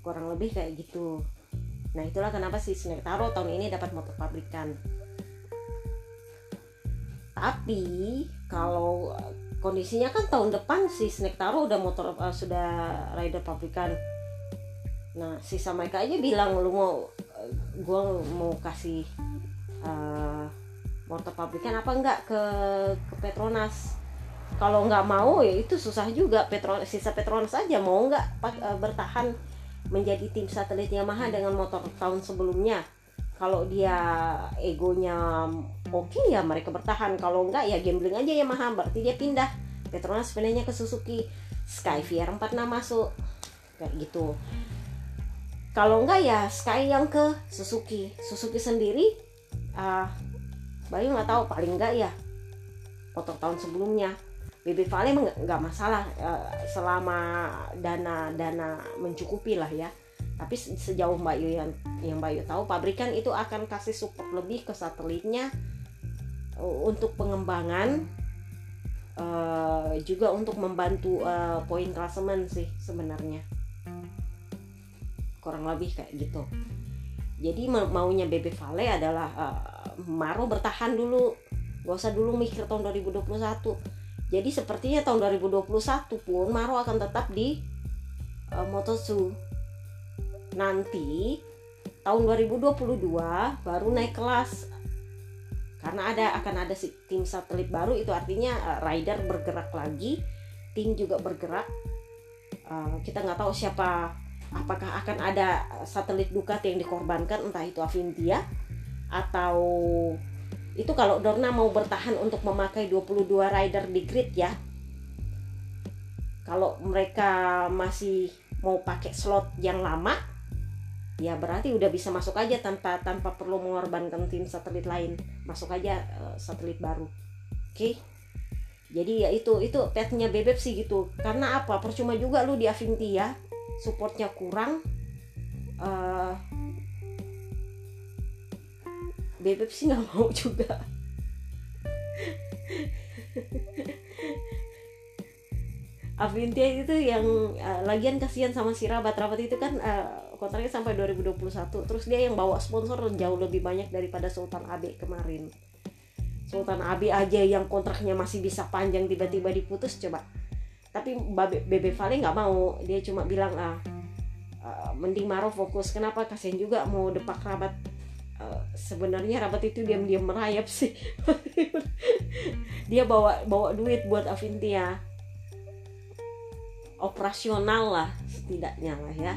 Kurang lebih kayak gitu. Nah itulah kenapa si Snake Taro tahun ini dapat motor pabrikan. Tapi kalau kondisinya kan tahun depan si Snake Taro udah motor uh, sudah rider pabrikan. Nah si Samaika aja bilang lu mau uh, eh, gue mau kasih uh, motor pabrikan apa enggak ke ke Petronas. Kalau nggak mau ya itu susah juga. Petronas sisa Petronas saja mau nggak uh, bertahan menjadi tim satelit Yamaha dengan motor tahun sebelumnya. Kalau dia egonya oke okay, ya mereka bertahan. Kalau enggak ya gambling aja ya mahal berarti dia pindah. Petronas pindahnya ke Suzuki. Sky VR46 masuk. Kayak gitu. Kalau enggak ya Sky yang ke Suzuki. Suzuki sendiri uh, Bayu nggak tahu paling enggak ya foto tahun sebelumnya. BB Vale nggak masalah uh, selama dana dana mencukupi lah ya. Tapi sejauh Mbak Yu yang yang Mbak tahu pabrikan itu akan kasih support lebih ke satelitnya uh, untuk pengembangan uh, juga untuk membantu poin klasemen sih sebenarnya. Kurang lebih kayak gitu. Jadi maunya BB Vale adalah uh, Maro bertahan dulu. Gak usah dulu mikir tahun 2021 jadi sepertinya tahun 2021 pun Maro akan tetap di uh, Moto2 nanti tahun 2022 baru naik kelas. Karena ada akan ada tim satelit baru itu artinya uh, rider bergerak lagi tim juga bergerak. Uh, kita nggak tahu siapa apakah akan ada satelit Ducati yang dikorbankan entah itu Avintia atau itu kalau Dorna mau bertahan untuk memakai 22 rider di grid ya. Kalau mereka masih mau pakai slot yang lama ya berarti udah bisa masuk aja tanpa tanpa perlu mengorbankan tim satelit lain. Masuk aja uh, satelit baru. Oke? Okay? jadi ya itu itu petnya bebek sih gitu. Karena apa? Percuma juga lu di Avintia supportnya kurang uh, bebek sih nggak mau juga. Avintia itu yang uh, lagian kasihan sama si Rabat. Rabat itu kan uh, kontraknya sampai 2021 terus dia yang bawa sponsor jauh lebih banyak daripada Sultan AB kemarin. Sultan AB aja yang kontraknya masih bisa panjang tiba-tiba diputus coba. Tapi Bebe Vale nggak mau. Dia cuma bilang ah uh, mending Maro fokus. Kenapa? Kasihan juga mau depak rabat sebenarnya rabat itu diam-diam merayap sih. Dia bawa bawa duit buat Avintia operasional lah setidaknya lah ya.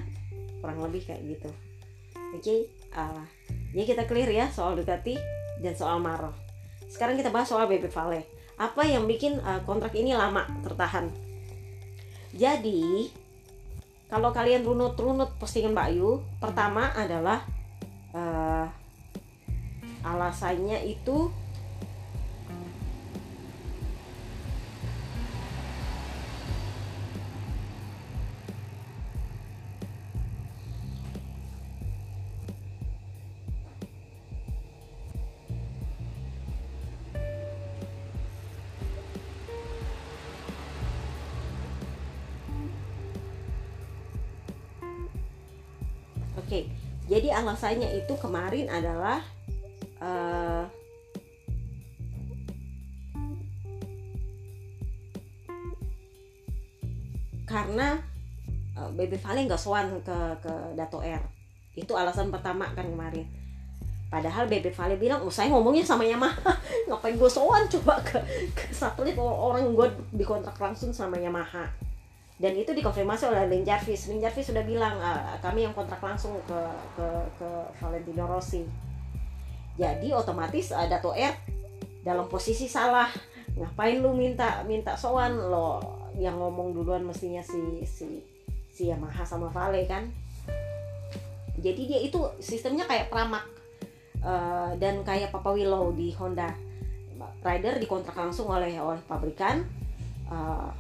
Kurang lebih kayak gitu. Oke okay? uh, ya kita clear ya soal Ducati dan soal Maro. Sekarang kita bahas soal BB Vale. Apa yang bikin uh, kontrak ini lama tertahan? Jadi kalau kalian runut-runut postingan Mbak Yu pertama adalah uh, alasannya itu Oke, jadi alasannya itu kemarin adalah uh, karena uh, Baby Vale nggak soan ke ke Dato R. Itu alasan pertama kan kemarin. Padahal Baby Vale bilang, oh saya ngomongnya sama Yamaha, ngapain gue soan coba ke, ke satelit orang gue dikontrak langsung sama Yamaha dan itu dikonfirmasi oleh Lin Jarvis. Lin Jarvis sudah bilang ah, kami yang kontrak langsung ke ke ke Valentino Rossi. Jadi otomatis uh, Dato R dalam posisi salah. Ngapain lu minta minta sowan lo yang ngomong duluan mestinya si si si Yamaha sama Vale kan. Jadi dia itu sistemnya kayak Pramak uh, dan kayak Papa Willow di Honda. Rider dikontrak langsung oleh oleh pabrikan. Uh,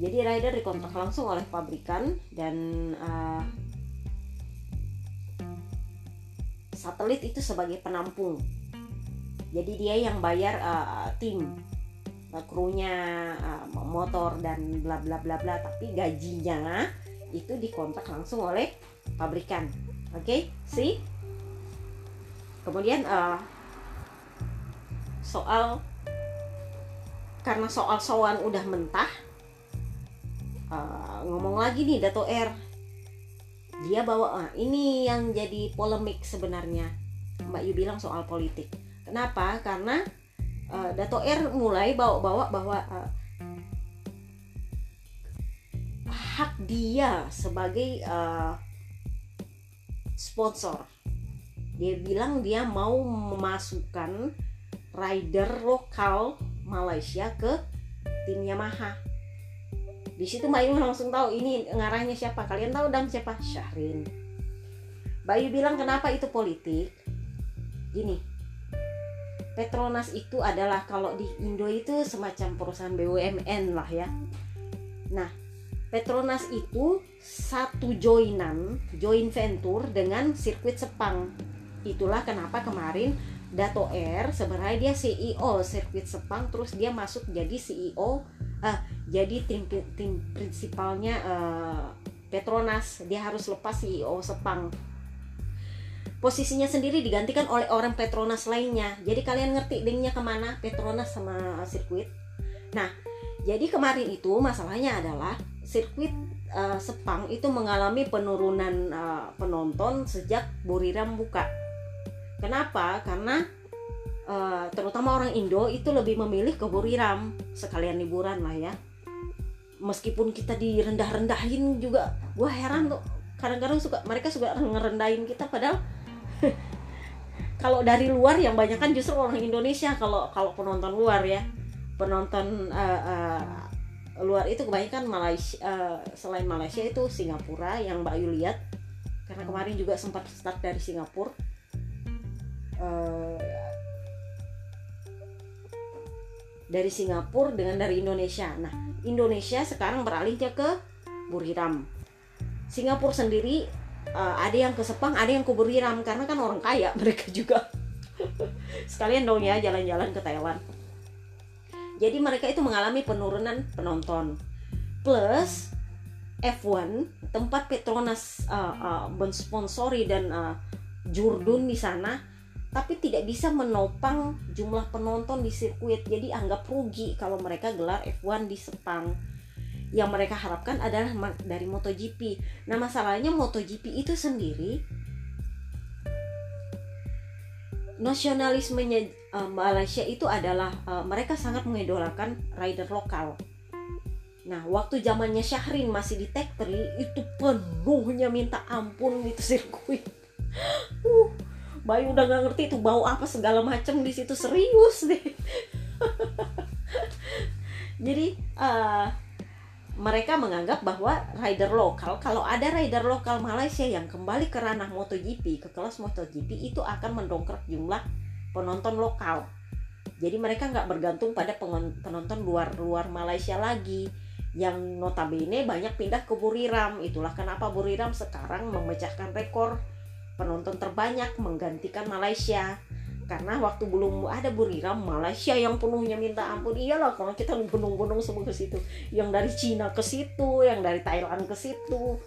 jadi rider dikontrak langsung oleh pabrikan dan uh, satelit itu sebagai penampung. Jadi dia yang bayar uh, tim uh, krunya uh, motor dan bla bla bla bla. Tapi gajinya itu dikontrak langsung oleh pabrikan. Oke okay? see kemudian uh, soal karena soal soal udah mentah uh, ngomong lagi nih Dato R dia bawa ah, ini yang jadi polemik sebenarnya. Mbak Yu bilang soal politik. Kenapa? Karena uh, Dato R mulai bawa-bawa bahwa uh, hak dia sebagai uh, sponsor. Dia bilang dia mau memasukkan rider lokal Malaysia ke tim Yamaha di situ Mbak langsung tahu ini ngarahnya siapa. Kalian tahu dan siapa? Syahrin. Mbak Ayu bilang kenapa itu politik? Gini. Petronas itu adalah kalau di Indo itu semacam perusahaan BUMN lah ya. Nah Petronas itu satu joinan join venture dengan sirkuit Sepang. Itulah kenapa kemarin Dato Air sebenarnya dia CEO sirkuit Sepang terus dia masuk jadi CEO uh, jadi tim tim prinsipalnya uh, Petronas. Dia harus lepas CEO Sepang. Posisinya sendiri digantikan oleh orang Petronas lainnya. Jadi kalian ngerti linknya ke mana? Petronas sama sirkuit. Nah jadi kemarin itu masalahnya adalah sirkuit uh, Sepang itu mengalami penurunan uh, penonton sejak Buriram buka kenapa? Karena uh, terutama orang Indo itu lebih memilih ke Buriram sekalian liburan lah ya. Meskipun kita direndah-rendahin juga gue heran tuh kadang-kadang suka mereka suka ngerendahin kita padahal kalau dari luar yang banyak kan justru orang Indonesia kalau kalau penonton luar ya. Penonton uh, uh, luar itu kebanyakan Malaysia uh, selain Malaysia itu Singapura yang Mbak Yu lihat. Karena kemarin juga sempat start dari Singapura uh, dari Singapura dengan dari Indonesia. Nah, Indonesia sekarang beralihnya ke Buriram. Singapura sendiri uh, ada yang ke Sepang, ada yang ke Buriram karena kan orang kaya mereka juga. Sekalian dong ya jalan-jalan ke Thailand. Jadi mereka itu mengalami penurunan penonton. Plus F1 tempat Petronas uh, uh, mensponsori dan uh, Jurdun di sana tapi tidak bisa menopang jumlah penonton di sirkuit. Jadi anggap rugi kalau mereka gelar F1 di Sepang. Yang mereka harapkan adalah dari MotoGP. Nah masalahnya MotoGP itu sendiri nasionalismenya uh, Malaysia itu adalah uh, mereka sangat mengidolakan rider lokal. Nah, waktu zamannya Syahrin masih di Tech 3 itu penuhnya minta ampun itu sirkuit. Uh, Bayu udah gak ngerti itu bau apa segala macam di situ serius deh. Jadi uh, mereka menganggap bahwa rider lokal kalau ada rider lokal Malaysia yang kembali ke ranah MotoGP ke kelas MotoGP itu akan mendongkrak jumlah penonton lokal. Jadi mereka nggak bergantung pada penonton luar luar Malaysia lagi. Yang notabene banyak pindah ke Buriram. Itulah kenapa Buriram sekarang memecahkan rekor penonton terbanyak menggantikan Malaysia karena waktu belum ada Buriram Malaysia yang penuhnya minta ampun iyalah kalau kita gunung-gunung semua ke situ yang dari Cina ke situ yang dari Thailand ke situ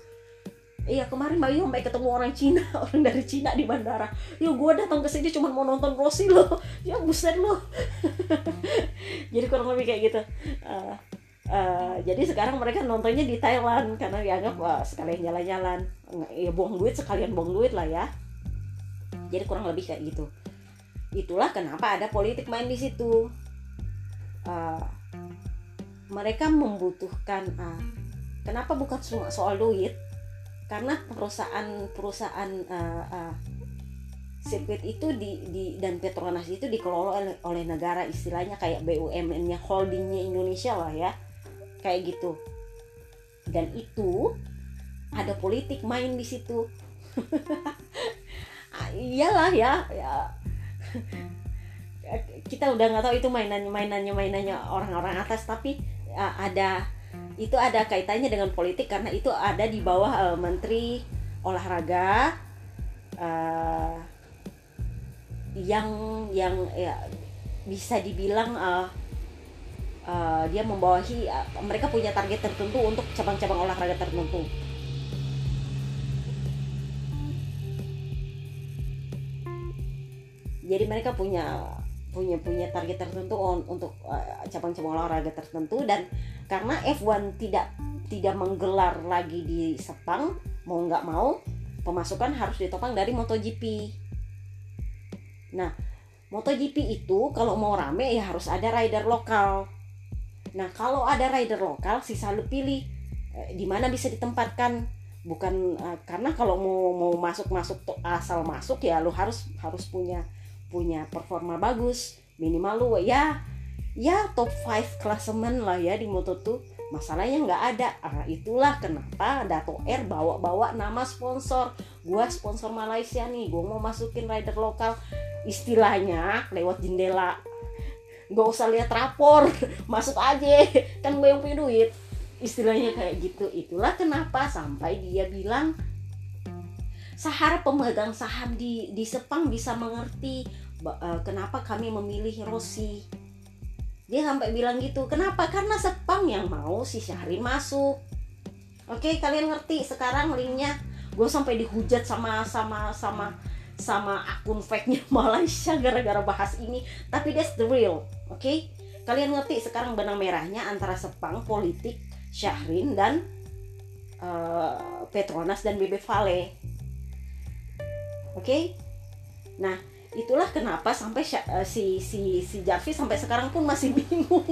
Iya kemarin Bayu sampai ketemu orang Cina orang dari Cina di bandara. Yo gue datang ke sini cuma mau nonton Rossi loh. Ya buset loh. Jadi kurang lebih kayak gitu. Uh, Uh, jadi sekarang mereka nontonnya di Thailand karena dianggap wah sekalian jalan-jalan. Ya buang duit sekalian buang duit lah ya. Jadi kurang lebih kayak gitu. Itulah kenapa ada politik main di situ. Uh, mereka membutuhkan uh, kenapa bukan cuma soal duit? Karena perusahaan-perusahaan uh, uh, sirkuit itu di, di dan Petronas itu dikelola oleh, oleh negara istilahnya kayak BUMN-nya holdingnya Indonesia lah ya kayak gitu. Dan itu ada politik main di situ. Ah, iyalah ya ya. Kita udah nggak tahu itu mainannya mainannya mainannya orang-orang atas tapi uh, ada itu ada kaitannya dengan politik karena itu ada di bawah uh, menteri olahraga uh, yang yang ya bisa dibilang uh, uh, dia membawahi uh, mereka punya target tertentu untuk cabang-cabang olahraga tertentu. Jadi mereka punya punya punya target tertentu on, untuk uh, cabang-cabang olahraga tertentu. Dan karena F1 tidak tidak menggelar lagi di Sepang mau nggak mau pemasukan harus ditopang dari MotoGP. Nah MotoGP itu kalau mau rame ya harus ada rider lokal Nah, kalau ada rider lokal, sisa lu pilih eh, di mana bisa ditempatkan. bukan uh, karena kalau mau mau masuk masuk asal masuk ya lu harus harus punya punya performa bagus. Minimal lu ya ya top 5 klasemen lah ya di Moto2 masalahnya nggak ada. Ah, itulah kenapa Dato Air bawa-bawa nama sponsor. Gua sponsor Malaysia nih gua mau masukin rider lokal. Istilahnya lewat jendela nggak usah lihat rapor masuk aja. Kan gue yang punya duit. Istilahnya kayak gitu. Itulah kenapa sampai dia bilang Sahara pemegang saham di di Sepang bisa mengerti uh, kenapa kami memilih Rossi. Dia sampai bilang gitu. Kenapa? Karena Sepang yang mau si Syahrin masuk. Oke kalian ngerti? Sekarang linknya gue sampai dihujat sama sama sama sama akun fake-nya Malaysia gara-gara bahas ini. Tapi that's the real oke okay? kalian ngerti sekarang benang merahnya antara Sepang politik Syahrin dan uh, Petronas dan Bebe Vale. Oke? Okay? Nah, itulah kenapa sampai uh, si si si Jarvis sampai sekarang pun masih bingung.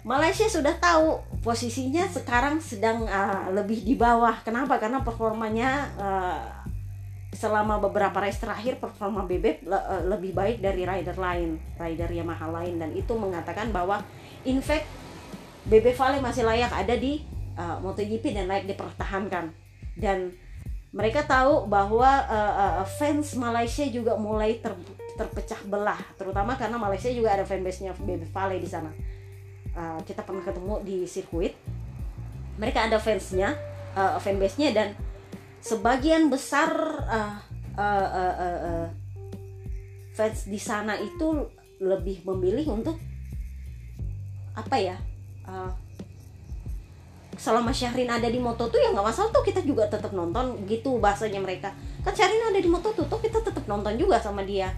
Malaysia sudah tahu posisinya sekarang sedang uh, lebih di bawah. Kenapa? Karena performanya uh, selama beberapa race terakhir performa Bebek le uh, lebih baik dari rider lain, rider Yamaha lain. Dan itu mengatakan bahwa in fact BB Vale masih layak ada di uh, MotoGP dan layak dipertahankan. Dan mereka tahu bahwa uh, uh, fans Malaysia juga mulai ter, terpecah belah. Terutama karena Malaysia juga ada fanbase-nya BB Vale di sana. Uh, kita pernah ketemu di sirkuit. Mereka ada fansnya uh, fanbase-nya dan sebagian besar uh, uh, uh, uh, uh, fans di sana itu lebih memilih untuk apa ya uh, selama Syahrin ada di moto tuh ya nggak masalah tuh kita juga tetap nonton gitu bahasanya mereka. Kan Syahrin ada di moto tuh tuh kita tetap nonton juga sama dia.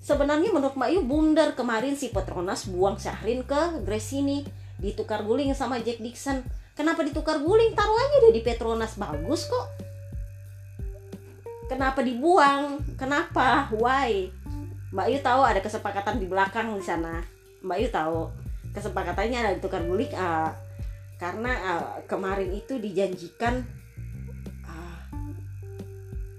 Sebenarnya menurut Mbak Yu bundar kemarin si Petronas buang Syahrin ke Gresini ditukar guling sama Jack Dixon kenapa ditukar guling? Taruh aja deh di Petronas. Bagus kok. Kenapa dibuang? Kenapa? Why? Mbak Yu tahu ada kesepakatan di belakang di sana. Mbak Yu tahu kesepakatannya ada tukar guling. Uh, karena uh, kemarin itu dijanjikan uh,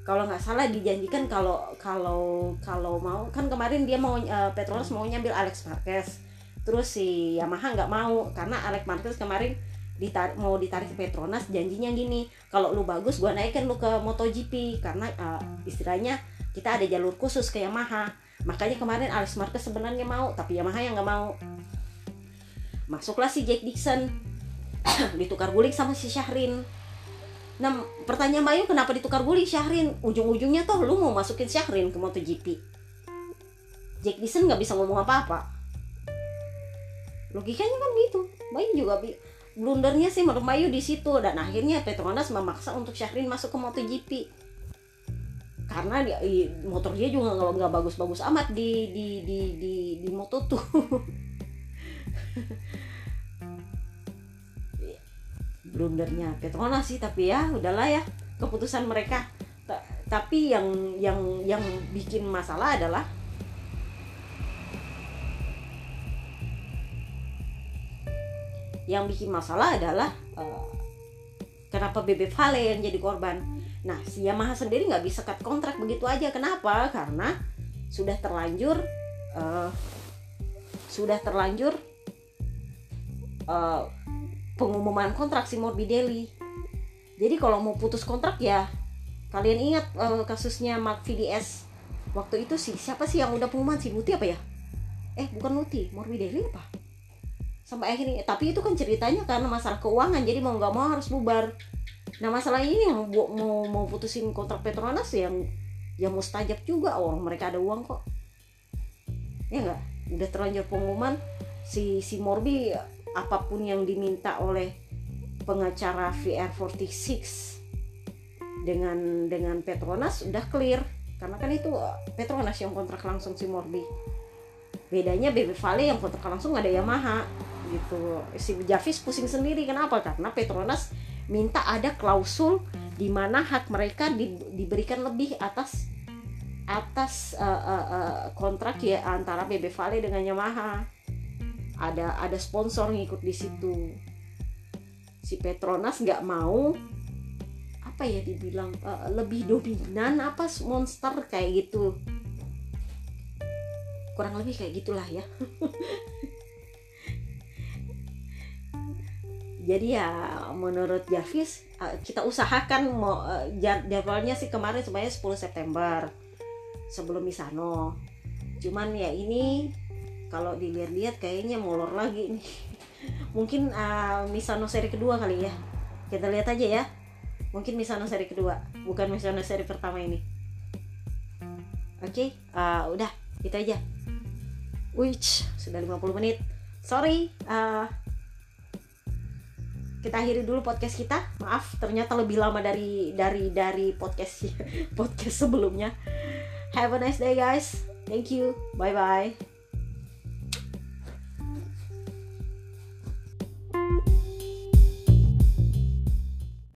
kalau nggak salah dijanjikan kalau kalau kalau mau kan kemarin dia mau uh, Petronas mau nyambil Alex Marquez. Terus si Yamaha nggak mau karena Alex Marquez kemarin ditarik, mau ditarik ke Petronas janjinya gini kalau lu bagus gua naikin lu ke MotoGP karena uh, istilahnya kita ada jalur khusus ke Yamaha. Makanya kemarin Alex Marquez sebenarnya mau tapi Yamaha yang nggak mau. Masuklah si Jack Dixon. Ditukar guling sama si Syahrin. Nah pertanyaan Bayu kenapa ditukar guling Syahrin? Ujung-ujungnya tuh lu mau masukin Syahrin ke MotoGP. Jack Dixon nggak bisa ngomong apa-apa. Logikanya kan gitu. Bayu juga bi blundernya sih menurut Bayu di situ. Dan akhirnya Petronas memaksa untuk Syahrin masuk ke MotoGP. Karena dia, motor dia juga nggak bagus-bagus amat di di di di di moto tuh. Blundernya Petronas sih tapi ya udahlah ya keputusan mereka. T tapi yang yang yang bikin masalah adalah yang bikin masalah adalah uh, kenapa BB Vale yang jadi korban? Nah si Yamaha sendiri nggak bisa cut kontrak begitu aja. Kenapa? Karena sudah terlanjur uh, sudah terlanjur uh, pengumuman kontrak si Morbidelli jadi kalau mau putus kontrak ya kalian ingat uh, kasusnya Mark VDS waktu itu sih siapa sih yang udah pengumuman? Si Muti apa ya? Eh bukan Muti Morbidelli apa sampai akhirnya tapi itu kan ceritanya karena masalah keuangan jadi mau nggak mau harus bubar. Nah masalah ini yang mau mau, mau putusin kontrak Petronas yang yang mustajab juga orang mereka ada uang kok. Ya enggak udah terlanjur pengumuman si si Morbi apa pun yang diminta oleh pengacara VR46 dengan dengan Petronas udah clear. Karena kan itu uh, Petronas yang kontrak langsung si Morbi. Bedanya BB Vale yang kontrak langsung ada Yamaha gitu. Si Javis pusing sendiri kenapa? Karena Petronas minta ada klausul di mana hak mereka di, diberikan lebih atas atas uh, uh, uh, kontrak ya antara BB Vale dengan Yamaha. Ada ada sponsor ngikut di situ. Si Petronas nggak mau apa ya dibilang uh, lebih dominan apa monster kayak gitu. Kurang lebih kayak gitulah ya jadi ya menurut Jarvis uh, kita usahakan mau uh, jadwalnya sih kemarin sebenarnya 10 September sebelum Misano cuman ya ini kalau dilihat-lihat kayaknya molor lagi nih. Mungkin uh, Misano seri kedua kali ya. Kita lihat aja ya. Mungkin Misano seri kedua bukan Misano seri pertama ini. Oke okay, uh, udah itu aja. Wih, sudah 50 menit. Sorry uh, kita akhiri dulu podcast kita. Maaf ternyata lebih lama dari dari dari podcast podcast sebelumnya. Have a nice day guys. Thank you. Bye bye